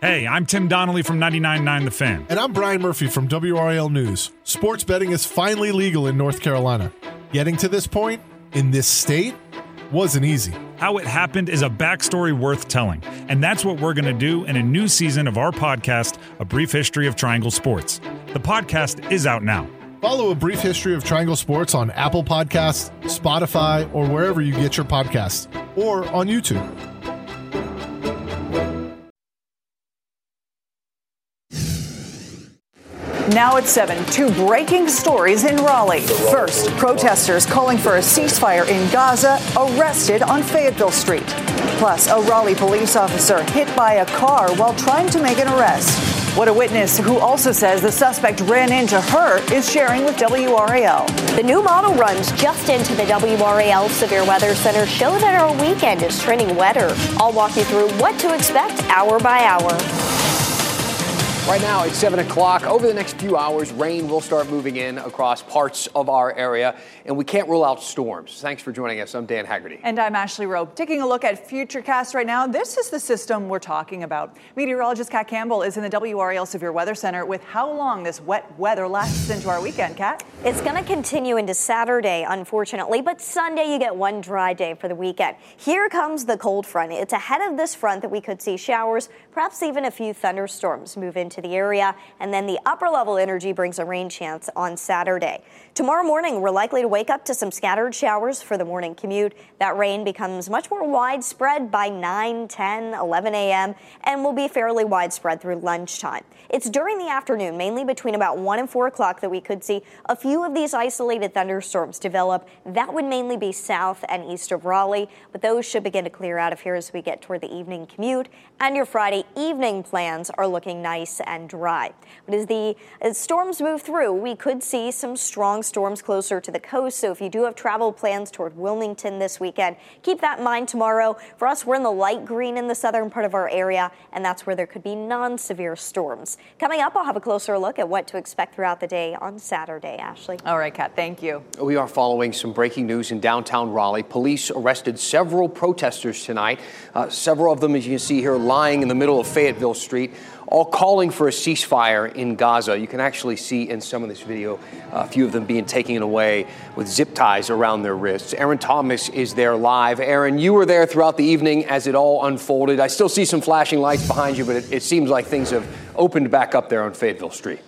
Hey, I'm Tim Donnelly from 99.9 The Fan. And I'm Brian Murphy from WRAL News. Sports betting is finally legal in North Carolina. Getting to this point in this state wasn't easy. How it happened is a backstory worth telling, and that's what we're going to do in a new season of our podcast, A Brief History of Triangle Sports. The podcast is out now. Follow A Brief History of Triangle Sports on Apple Podcasts, Spotify, or wherever you get your podcasts, or on YouTube. Now at 7, two breaking stories in Raleigh. First, protesters calling for a ceasefire in Gaza arrested on Fayetteville Street. Plus, a Raleigh police officer hit by a car while trying to make an arrest. What a witness who also says the suspect ran into her is sharing with WRAL. The new model runs just into the WRAL Severe Weather Center show that our weekend is trending wetter. I'll walk you through what to expect hour by hour. Right now, it's 7 o'clock. Over the next few hours, rain will start moving in across parts of our area, and we can't rule out storms. Thanks for joining us. I'm Dan Haggerty. And I'm Ashley Rope. Taking a look at Futurecast right now, this is the system we're talking about. Meteorologist Kat Campbell is in the WRAL Severe Weather Center with how long this wet weather lasts into our weekend, Kat? It's going to continue into Saturday, unfortunately, but Sunday you get one dry day for the weekend. Here comes the cold front. It's ahead of this front that we could see showers, perhaps even a few thunderstorms move into the area, and then the upper level energy brings a rain chance on Saturday. Tomorrow morning, we're likely to wake up to some scattered showers for the morning commute. That rain becomes much more widespread by 9, 10, 11 a.m., and will be fairly widespread through lunchtime. It's during the afternoon, mainly between about 1 and 4 o'clock, that we could see a few of these isolated thunderstorms develop. That would mainly be south and east of Raleigh, but those should begin to clear out of here as we get toward the evening commute. And your Friday evening plans are looking nice and dry. But as the as storms move through, we could see some strong storms closer to the coast. So if you do have travel plans toward Wilmington this weekend, keep that in mind tomorrow. For us, we're in the light green in the southern part of our area, and that's where there could be non severe storms. Coming up, I'll have a closer look at what to expect throughout the day on Saturday, Ashley. All right, Kat, thank you. We are following some breaking news in downtown Raleigh. Police arrested several protesters tonight. Uh, several of them, as you can see here, lying in the middle of Fayetteville Street all calling for a ceasefire in Gaza. You can actually see in some of this video a few of them being taken away with zip ties around their wrists. Aaron Thomas is there live. Aaron, you were there throughout the evening as it all unfolded. I still see some flashing lights behind you, but it, it seems like things have opened back up there on Fayetteville Street.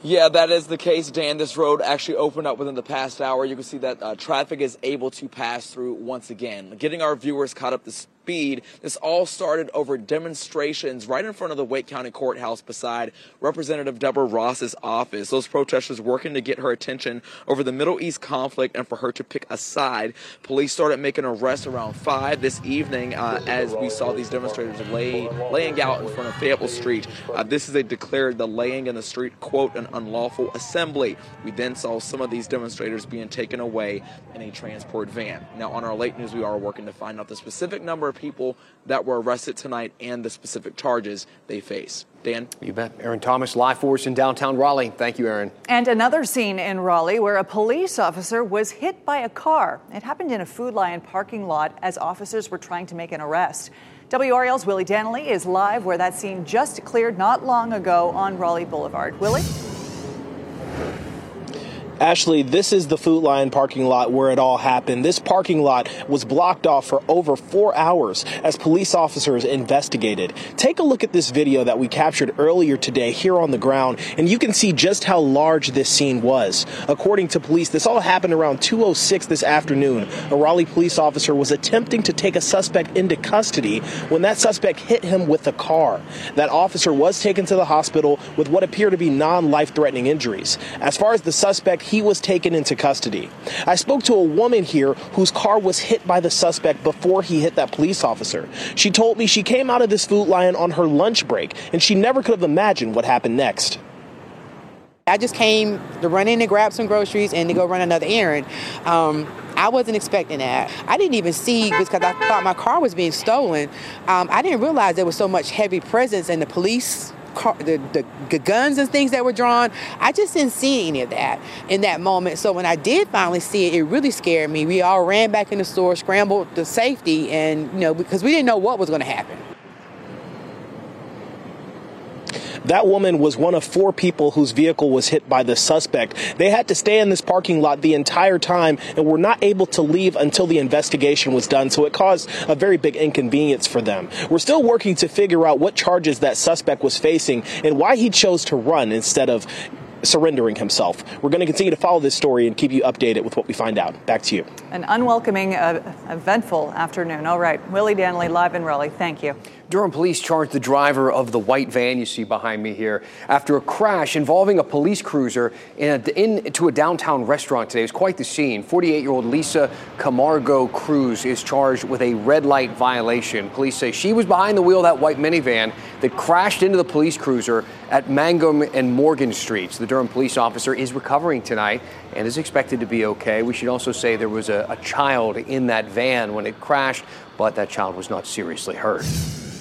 Yeah, that is the case, Dan. This road actually opened up within the past hour. You can see that uh, traffic is able to pass through once again. Getting our viewers caught up to speed. This all started over demonstrations right in front of the Wake County Courthouse beside Representative Deborah Ross's office. Those protesters working to get her attention over the Middle East conflict and for her to pick a side. Police started making arrests around 5 this evening uh, as we saw these demonstrators lay, laying out in front of Fayetteville Street. Uh, this is a declared the laying in the street, quote, an unlawful assembly. We then saw some of these demonstrators being taken away in a transport van. Now, on our late news, we are working to find out the specific number of people that were arrested tonight and the specific charges they face. Dan? You bet. Aaron Thomas, live for us in downtown Raleigh. Thank you, Aaron. And another scene in Raleigh where a police officer was hit by a car. It happened in a Food Lion parking lot as officers were trying to make an arrest. WRAL's Willie Danley is live where that scene just cleared not long ago on Raleigh Boulevard. Willie? Ashley, this is the Food Lion parking lot where it all happened. This parking lot was blocked off for over four hours as police officers investigated. Take a look at this video that we captured earlier today here on the ground, and you can see just how large this scene was. According to police, this all happened around 2.06 this afternoon. A Raleigh police officer was attempting to take a suspect into custody when that suspect hit him with a car. That officer was taken to the hospital with what appear to be non-life threatening injuries. As far as the suspect, he was taken into custody. I spoke to a woman here whose car was hit by the suspect before he hit that police officer. She told me she came out of this Food Lion on her lunch break and she never could have imagined what happened next. I just came to run in and grab some groceries and to go run another errand. Um, I wasn't expecting that. I didn't even see because I thought my car was being stolen. Um, I didn't realize there was so much heavy presence in the police car, the, the guns and things that were drawn. I just didn't see any of that in that moment. So when I did finally see it, it really scared me. We all ran back in the store, scrambled to safety, and you know because we didn't know what was going to happen. That woman was one of four people whose vehicle was hit by the suspect. They had to stay in this parking lot the entire time and were not able to leave until the investigation was done. So it caused a very big inconvenience for them. We're still working to figure out what charges that suspect was facing and why he chose to run instead of surrendering himself. We're going to continue to follow this story and keep you updated with what we find out. Back to you. An unwelcoming, uh, eventful afternoon. All right. Willie Danley, live in Raleigh. Thank you. Durham police charged the driver of the white van you see behind me here after a crash involving a police cruiser in into a downtown restaurant today. It was quite the scene. 48 year old Lisa Camargo Cruz is charged with a red light violation. Police say she was behind the wheel of that white minivan that crashed into the police cruiser at Mangum and Morgan Streets. The Durham police officer is recovering tonight and is expected to be okay. We should also say there was a, a child in that van when it crashed, but that child was not seriously hurt.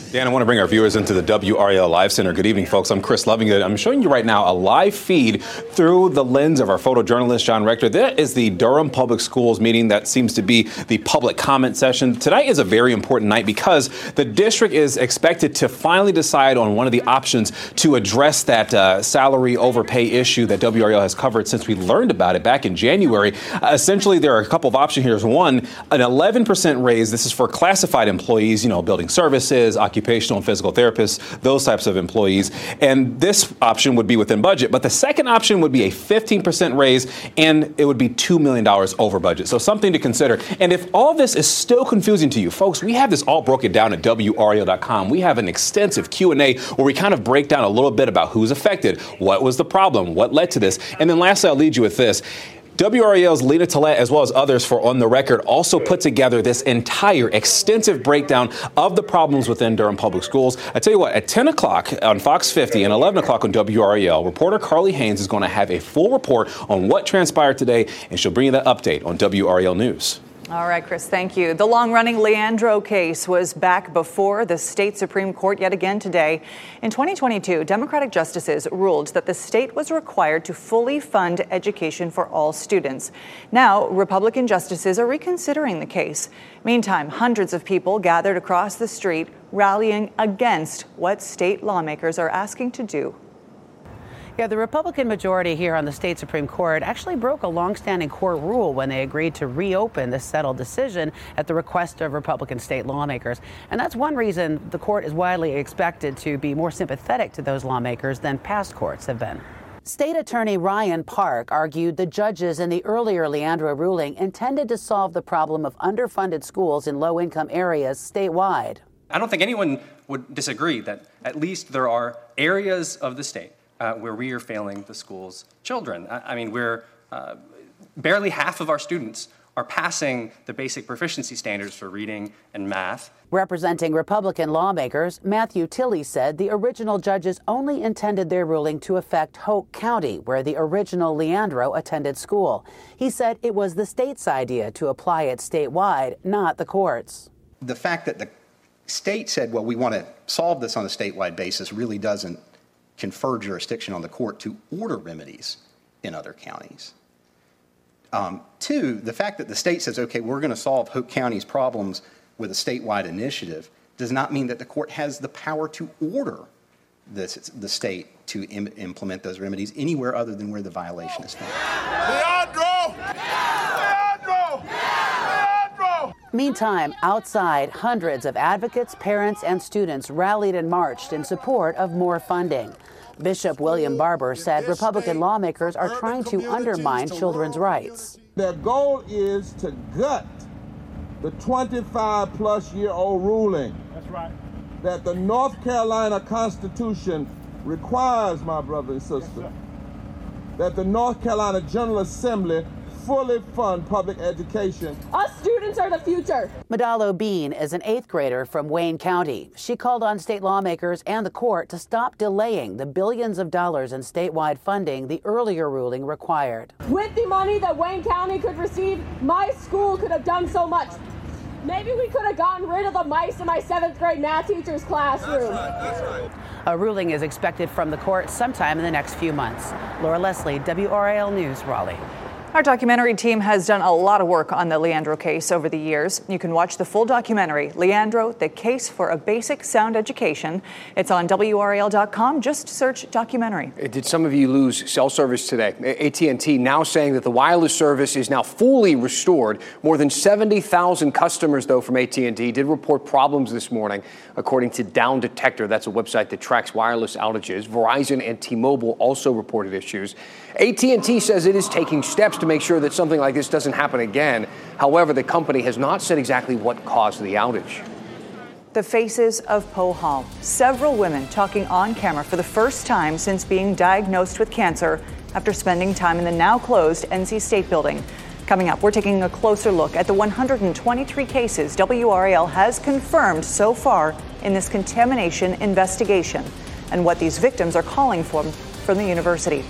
Dan, I want to bring our viewers into the WRAL Live Center. Good evening, folks. I'm Chris Lovingood. I'm showing you right now a live feed through the lens of our photojournalist, John Rector. That is the Durham Public Schools meeting that seems to be the public comment session. Tonight is a very important night because the district is expected to finally decide on one of the options to address that uh, salary overpay issue that WRAL has covered since we learned about it back in January. Uh, essentially, there are a couple of options here. One, an 11% raise. This is for classified employees, you know, building services, and physical therapists, those types of employees. And this option would be within budget. But the second option would be a 15% raise, and it would be $2 million over budget. So something to consider. And if all this is still confusing to you, folks, we have this all broken down at WRAL.com. We have an extensive Q&A where we kind of break down a little bit about who's affected, what was the problem, what led to this. And then lastly, I'll lead you with this. WRAL's Lena Tillett, as well as others for On the Record, also put together this entire extensive breakdown of the problems within Durham Public Schools. I tell you what, at 10 o'clock on Fox 50 and 11 o'clock on WRAL, reporter Carly Haynes is going to have a full report on what transpired today, and she'll bring you that update on WRAL News. All right, Chris, thank you. The long running Leandro case was back before the state Supreme Court yet again today. In 2022, Democratic justices ruled that the state was required to fully fund education for all students. Now, Republican justices are reconsidering the case. Meantime, hundreds of people gathered across the street rallying against what state lawmakers are asking to do yeah, the Republican majority here on the state Supreme Court actually broke a longstanding court rule when they agreed to reopen the settled decision at the request of Republican state lawmakers. And that's one reason the court is widely expected to be more sympathetic to those lawmakers than past courts have been. State Attorney Ryan Park argued the judges in the earlier Leandro ruling intended to solve the problem of underfunded schools in low income areas statewide. I don't think anyone would disagree that at least there are areas of the state uh, where we are failing the school's children. I, I mean, we're uh, barely half of our students are passing the basic proficiency standards for reading and math. Representing Republican lawmakers, Matthew Tilley said the original judges only intended their ruling to affect Hoke County, where the original Leandro attended school. He said it was the state's idea to apply it statewide, not the courts. The fact that the state said, well, we want to solve this on a statewide basis really doesn't confer jurisdiction on the court to order remedies in other counties. Um, two, the fact that the state says, okay, we're going to solve Hoke County's problems with a statewide initiative does not mean that the court has the power to order this, the state to Im- implement those remedies anywhere other than where the violation is found. Leandro! Leandro! Meantime, outside, hundreds of advocates, parents, and students rallied and marched in support of more funding. Bishop William Barber said Republican lawmakers are trying to undermine children's rights. Their goal is to gut the 25 plus year old ruling. That's right. That the North Carolina Constitution requires, my brother and sister, yes, that the North Carolina General Assembly fully fund public education. Us students are the future. Madalo Bean is an eighth grader from Wayne County. She called on state lawmakers and the court to stop delaying the billions of dollars in statewide funding the earlier ruling required. With the money that Wayne County could receive, my school could have done so much. Maybe we could have gotten rid of the mice in my seventh grade math teacher's classroom. That's right, that's right. A ruling is expected from the court sometime in the next few months. Laura Leslie, WRAL News, Raleigh. Our documentary team has done a lot of work on the Leandro case over the years. You can watch the full documentary, Leandro, the case for a basic sound education. It's on WRAL.com. Just search documentary. Did some of you lose cell service today? AT&T now saying that the wireless service is now fully restored. More than 70,000 customers, though, from AT&T did report problems this morning, according to Down Detector. That's a website that tracks wireless outages. Verizon and T-Mobile also reported issues. AT&T says it is taking steps to make sure that something like this doesn't happen again. However, the company has not said exactly what caused the outage. The faces of Poe Hall. Several women talking on camera for the first time since being diagnosed with cancer after spending time in the now closed NC State building. Coming up, we're taking a closer look at the 123 cases WRAL has confirmed so far in this contamination investigation and what these victims are calling for from the university.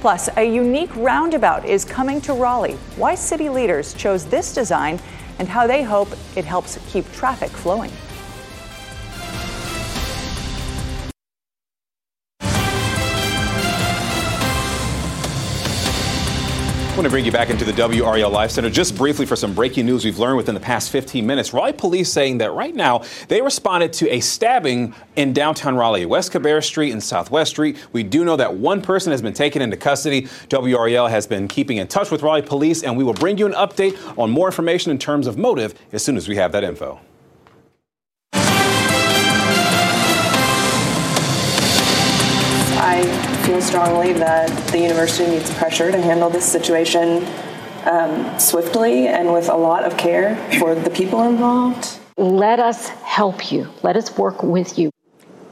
Plus, a unique roundabout is coming to Raleigh. Why city leaders chose this design and how they hope it helps keep traffic flowing. Want to bring you back into the WRAL Live Center just briefly for some breaking news we've learned within the past 15 minutes. Raleigh police saying that right now they responded to a stabbing in downtown Raleigh, West Cabarrus Street and Southwest Street. We do know that one person has been taken into custody. WRAL has been keeping in touch with Raleigh police, and we will bring you an update on more information in terms of motive as soon as we have that info. Feel strongly that the university needs pressure to handle this situation um, swiftly and with a lot of care for the people involved. Let us help you. Let us work with you.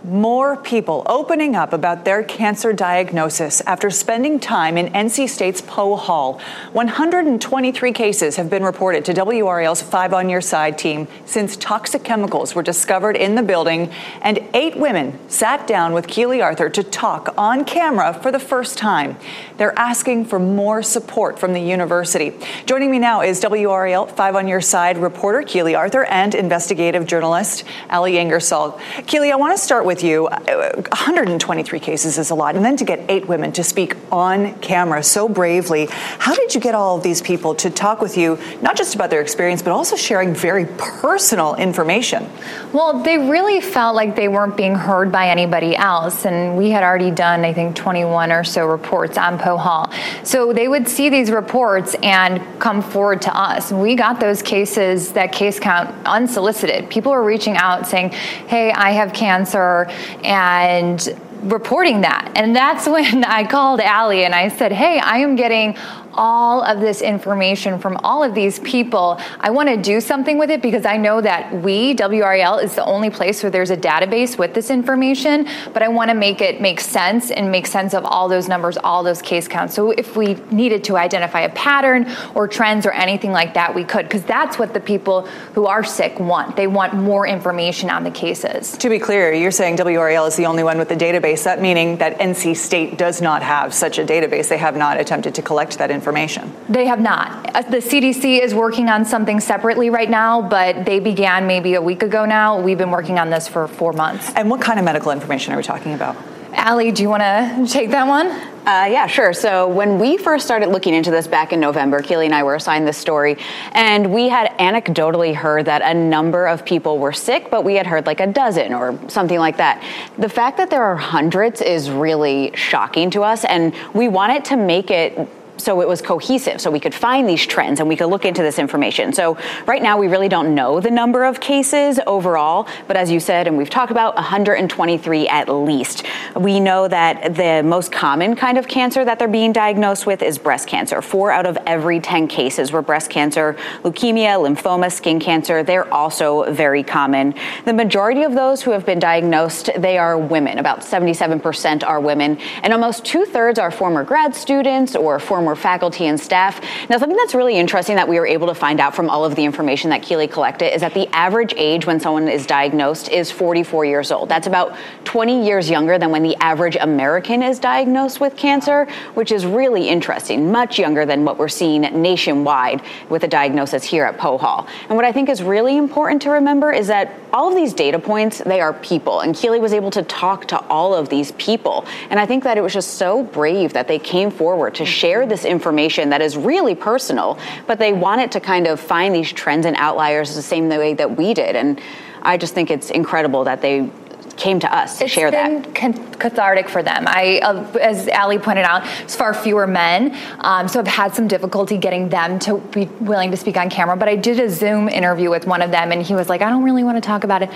More people opening up about their cancer diagnosis after spending time in NC State's Poe Hall. 123 cases have been reported to WRAL's Five on Your Side team since toxic chemicals were discovered in the building, and eight women sat down with Keeley Arthur to talk on camera for the first time. They're asking for more support from the university. Joining me now is WRL Five on Your Side reporter Keeley Arthur and investigative journalist Ali Ingersoll. Keeley, I want to start with you. Uh, 123 cases is a lot. And then to get eight women to speak on camera so bravely, how did you get all of these people to talk with you, not just about their experience, but also sharing very personal information? Well, they really felt like they weren't being heard by anybody else. And we had already done, I think, 21 or so reports on Poe Hall. So they would see these reports and come forward to us. We got those cases, that case count unsolicited. People were reaching out saying, hey, I have cancer and reporting that. And that's when I called Ali and I said, Hey, I am getting all of this information from all of these people. I want to do something with it because I know that we, WRAL, is the only place where there's a database with this information, but I want to make it make sense and make sense of all those numbers, all those case counts. So if we needed to identify a pattern or trends or anything like that, we could, because that's what the people who are sick want. They want more information on the cases. To be clear, you're saying WRAL is the only one with the database, that meaning that NC State does not have such a database. They have not attempted to collect that information information? They have not. Uh, the CDC is working on something separately right now, but they began maybe a week ago now. We've been working on this for four months. And what kind of medical information are we talking about? Ali, do you want to take that one? Uh, yeah, sure. So when we first started looking into this back in November, Keeley and I were assigned this story, and we had anecdotally heard that a number of people were sick, but we had heard like a dozen or something like that. The fact that there are hundreds is really shocking to us, and we wanted to make it so it was cohesive so we could find these trends and we could look into this information. So right now we really don't know the number of cases overall but as you said and we've talked about 123 at least. We know that the most common kind of cancer that they're being diagnosed with is breast cancer. Four out of every 10 cases were breast cancer leukemia lymphoma skin cancer. They're also very common. The majority of those who have been diagnosed they are women. About 77% are women. And almost two-thirds are former grad students or former former faculty and staff. Now, something that's really interesting that we were able to find out from all of the information that Keeley collected is that the average age when someone is diagnosed is 44 years old. That's about 20 years younger than when the average American is diagnosed with cancer, which is really interesting, much younger than what we're seeing nationwide with a diagnosis here at Poe Hall. And what I think is really important to remember is that all of these data points, they are people. And Keeley was able to talk to all of these people. And I think that it was just so brave that they came forward to share this information that is really personal, but they wanted to kind of find these trends and outliers the same way that we did. And I just think it's incredible that they came to us to it's share been that. cathartic for them. I, uh, as Ali pointed out, it's far fewer men, um, so I've had some difficulty getting them to be willing to speak on camera. But I did a Zoom interview with one of them, and he was like, "I don't really want to talk about it."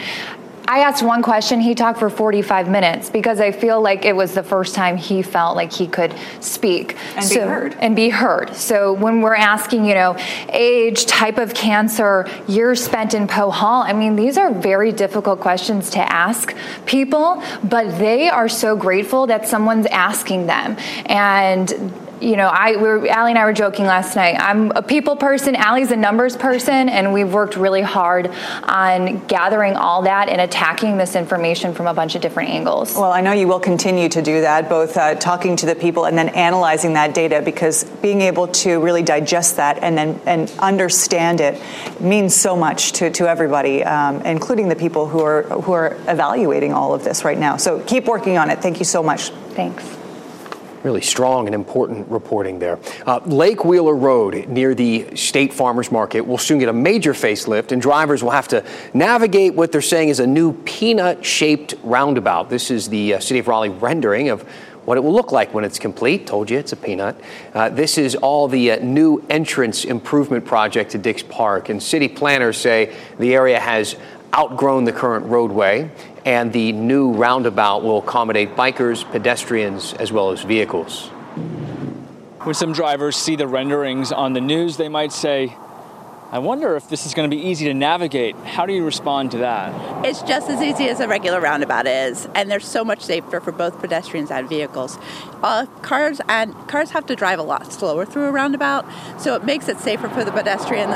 I asked one question. He talked for 45 minutes because I feel like it was the first time he felt like he could speak and so, be heard. And be heard. So when we're asking, you know, age, type of cancer, years spent in Poe Hall, I mean, these are very difficult questions to ask people, but they are so grateful that someone's asking them. And you know, I we were, Ali and I were joking last night. I'm a people person. Ali's a numbers person, and we've worked really hard on gathering all that and attacking this information from a bunch of different angles. Well, I know you will continue to do that, both uh, talking to the people and then analyzing that data, because being able to really digest that and then and understand it means so much to to everybody, um, including the people who are who are evaluating all of this right now. So keep working on it. Thank you so much. Thanks really strong and important reporting there. Uh, Lake Wheeler Road near the State Farmers Market will soon get a major facelift, and drivers will have to navigate what they're saying is a new peanut shaped roundabout. This is the uh, City of Raleigh rendering of what it will look like when it's complete. Told you it's a peanut. Uh, this is all the uh, new entrance improvement project to Dix Park, and city planners say the area has outgrown the current roadway and the new roundabout will accommodate bikers, pedestrians, as well as vehicles. When some drivers see the renderings on the news, they might say, I wonder if this is going to be easy to navigate. How do you respond to that? It's just as easy as a regular roundabout is, and they're so much safer for both pedestrians and vehicles. Uh, cars and cars have to drive a lot slower through a roundabout, so it makes it safer for the pedestrian.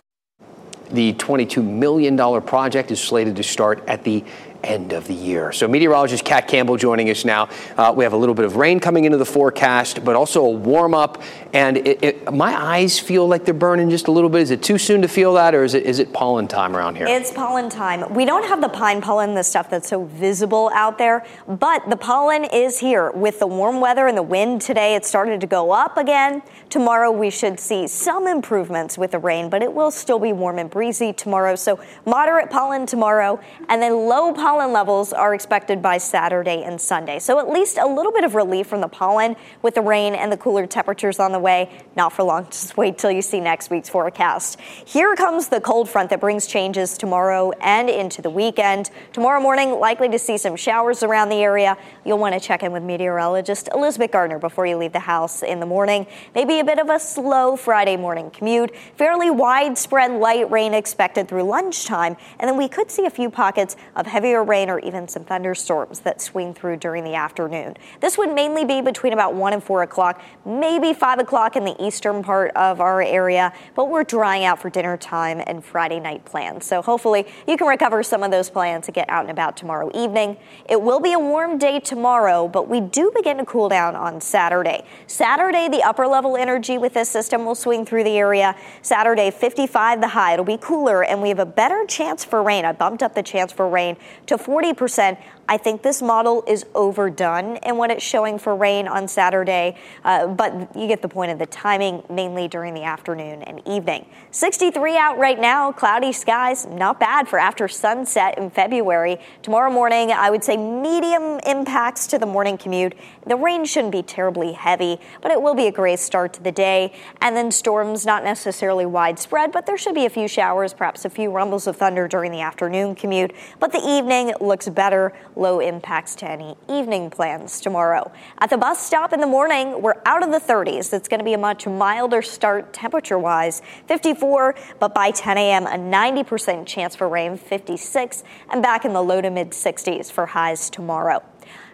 The $22 million project is slated to start at the end of the year. So, meteorologist Kat Campbell joining us now. Uh, we have a little bit of rain coming into the forecast, but also a warm up. And it, it, my eyes feel like they're burning just a little bit. Is it too soon to feel that, or is it is it pollen time around here? It's pollen time. We don't have the pine pollen, the stuff that's so visible out there, but the pollen is here with the warm weather and the wind today. It started to go up again. Tomorrow we should see some improvements with the rain, but it will still be warm and breezy tomorrow. So moderate pollen tomorrow, and then low pollen pollen levels are expected by Saturday and Sunday. So at least a little bit of relief from the pollen with the rain and the cooler temperatures on the way. Not for long. Just wait till you see next week's forecast. Here comes the cold front that brings changes tomorrow and into the weekend. Tomorrow morning, likely to see some showers around the area. You'll want to check in with meteorologist Elizabeth Gardner before you leave the house in the morning. Maybe a bit of a slow Friday morning commute. Fairly widespread light rain expected through lunchtime. And then we could see a few pockets of heavier rain or even some thunderstorms that swing through during the afternoon. This would mainly be between about 1 and 4 o'clock, maybe 5 o'clock in the eastern part of our area, but we're drying out for dinner time and Friday night plans. So hopefully you can recover some of those plans to get out and about tomorrow evening. It will be a warm day tomorrow, but we do begin to cool down on Saturday. Saturday, the upper level energy with this system will swing through the area. Saturday, 55 the high. It'll be cooler, and we have a better chance for rain. I bumped up the chance for rain to 40%. I think this model is overdone in what it's showing for rain on Saturday, uh, but you get the point of the timing, mainly during the afternoon and evening. 63 out right now, cloudy skies, not bad for after sunset in February. Tomorrow morning, I would say medium impacts to the morning commute. The rain shouldn't be terribly heavy, but it will be a gray start to the day. And then storms, not necessarily widespread, but there should be a few showers, perhaps a few rumbles of thunder during the afternoon commute. But the evening looks better low impacts to any evening plans tomorrow. At the bus stop in the morning, we're out of the 30s. It's going to be a much milder start temperature wise, 54, but by 10 a.m., a 90% chance for rain, 56, and back in the low to mid 60s for highs tomorrow.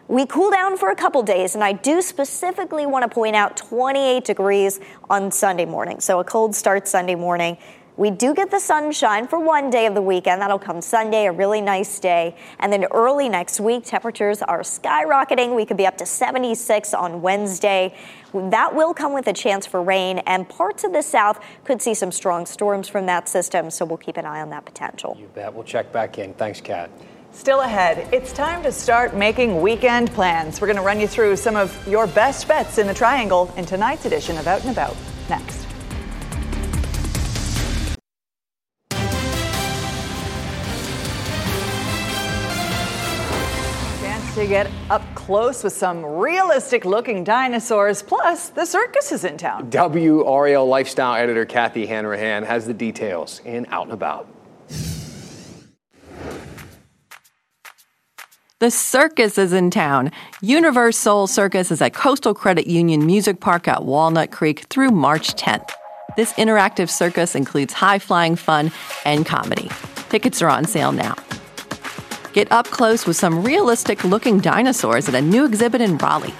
We cool down for a couple days, and I do specifically want to point out 28 degrees on Sunday morning. So a cold start Sunday morning. We do get the sunshine for one day of the weekend. That'll come Sunday, a really nice day. And then early next week, temperatures are skyrocketing. We could be up to 76 on Wednesday. That will come with a chance for rain, and parts of the south could see some strong storms from that system. So we'll keep an eye on that potential. You bet. We'll check back in. Thanks, Kat. Still ahead, it's time to start making weekend plans. We're going to run you through some of your best bets in the triangle in tonight's edition of Out and About. Next. To get up close with some realistic looking dinosaurs. Plus, the circus is in town. WRAL lifestyle editor Kathy Hanrahan has the details in Out and About. The circus is in town. UniverSoul Circus is at Coastal Credit Union Music Park at Walnut Creek through March 10th. This interactive circus includes high flying fun and comedy. Tickets are on sale now. Get up close with some realistic looking dinosaurs at a new exhibit in Raleigh.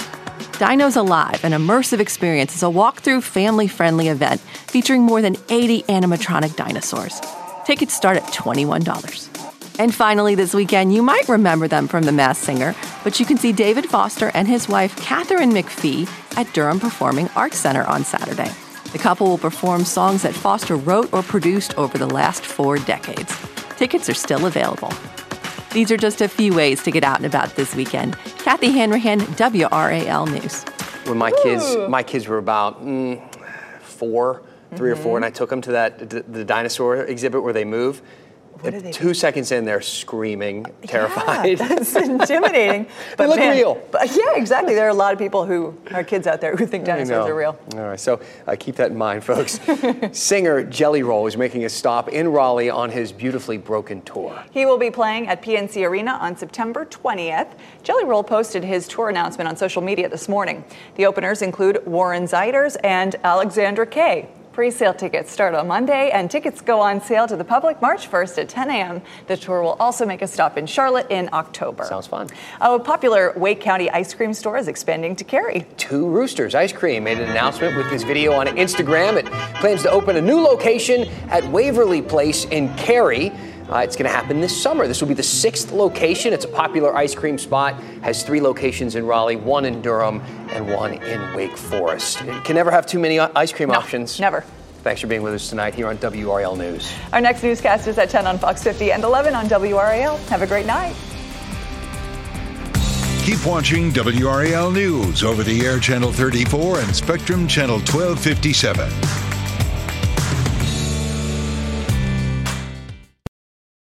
Dinos Alive, an immersive experience, is a walkthrough family friendly event featuring more than 80 animatronic dinosaurs. Tickets start at $21. And finally, this weekend, you might remember them from The Masked Singer, but you can see David Foster and his wife, Katharine McPhee, at Durham Performing Arts Center on Saturday. The couple will perform songs that Foster wrote or produced over the last four decades. Tickets are still available. These are just a few ways to get out and about this weekend. Kathy Hanrahan, WRAL News. When my kids, my kids were about mm, 4 3 mm-hmm. or four, and I took them to that the dinosaur exhibit where they move two seconds in, they're screaming, terrified. Yeah, that's intimidating. but they look man, real. But yeah, exactly. There are a lot of people who are kids out there who think dinosaurs are real. All right, so uh, keep that in mind, folks. Singer Jelly Roll is making a stop in Raleigh on his beautifully broken tour. He will be playing at PNC Arena on September 20th. Jelly Roll posted his tour announcement on social media this morning. The openers include Warren Zeiders and Alexandra Kay. Pre-sale tickets start on Monday, and tickets go on sale to the public March 1st at 10 a.m. The tour will also make a stop in Charlotte in October. Sounds fun. A popular Wake County ice cream store is expanding to Cary. Two Roosters Ice Cream made an announcement with this video on Instagram. It plans to open a new location at Waverly Place in Cary. Uh, it's going to happen this summer. This will be the sixth location. It's a popular ice cream spot. Has three locations in Raleigh, one in Durham, and one in Wake Forest. It can never have too many ice cream no, options. Never. Thanks for being with us tonight here on WRAL News. Our next newscast is at 10 on Fox 50 and 11 on WRAL. Have a great night. Keep watching WRAL News over the air channel 34 and Spectrum channel 1257.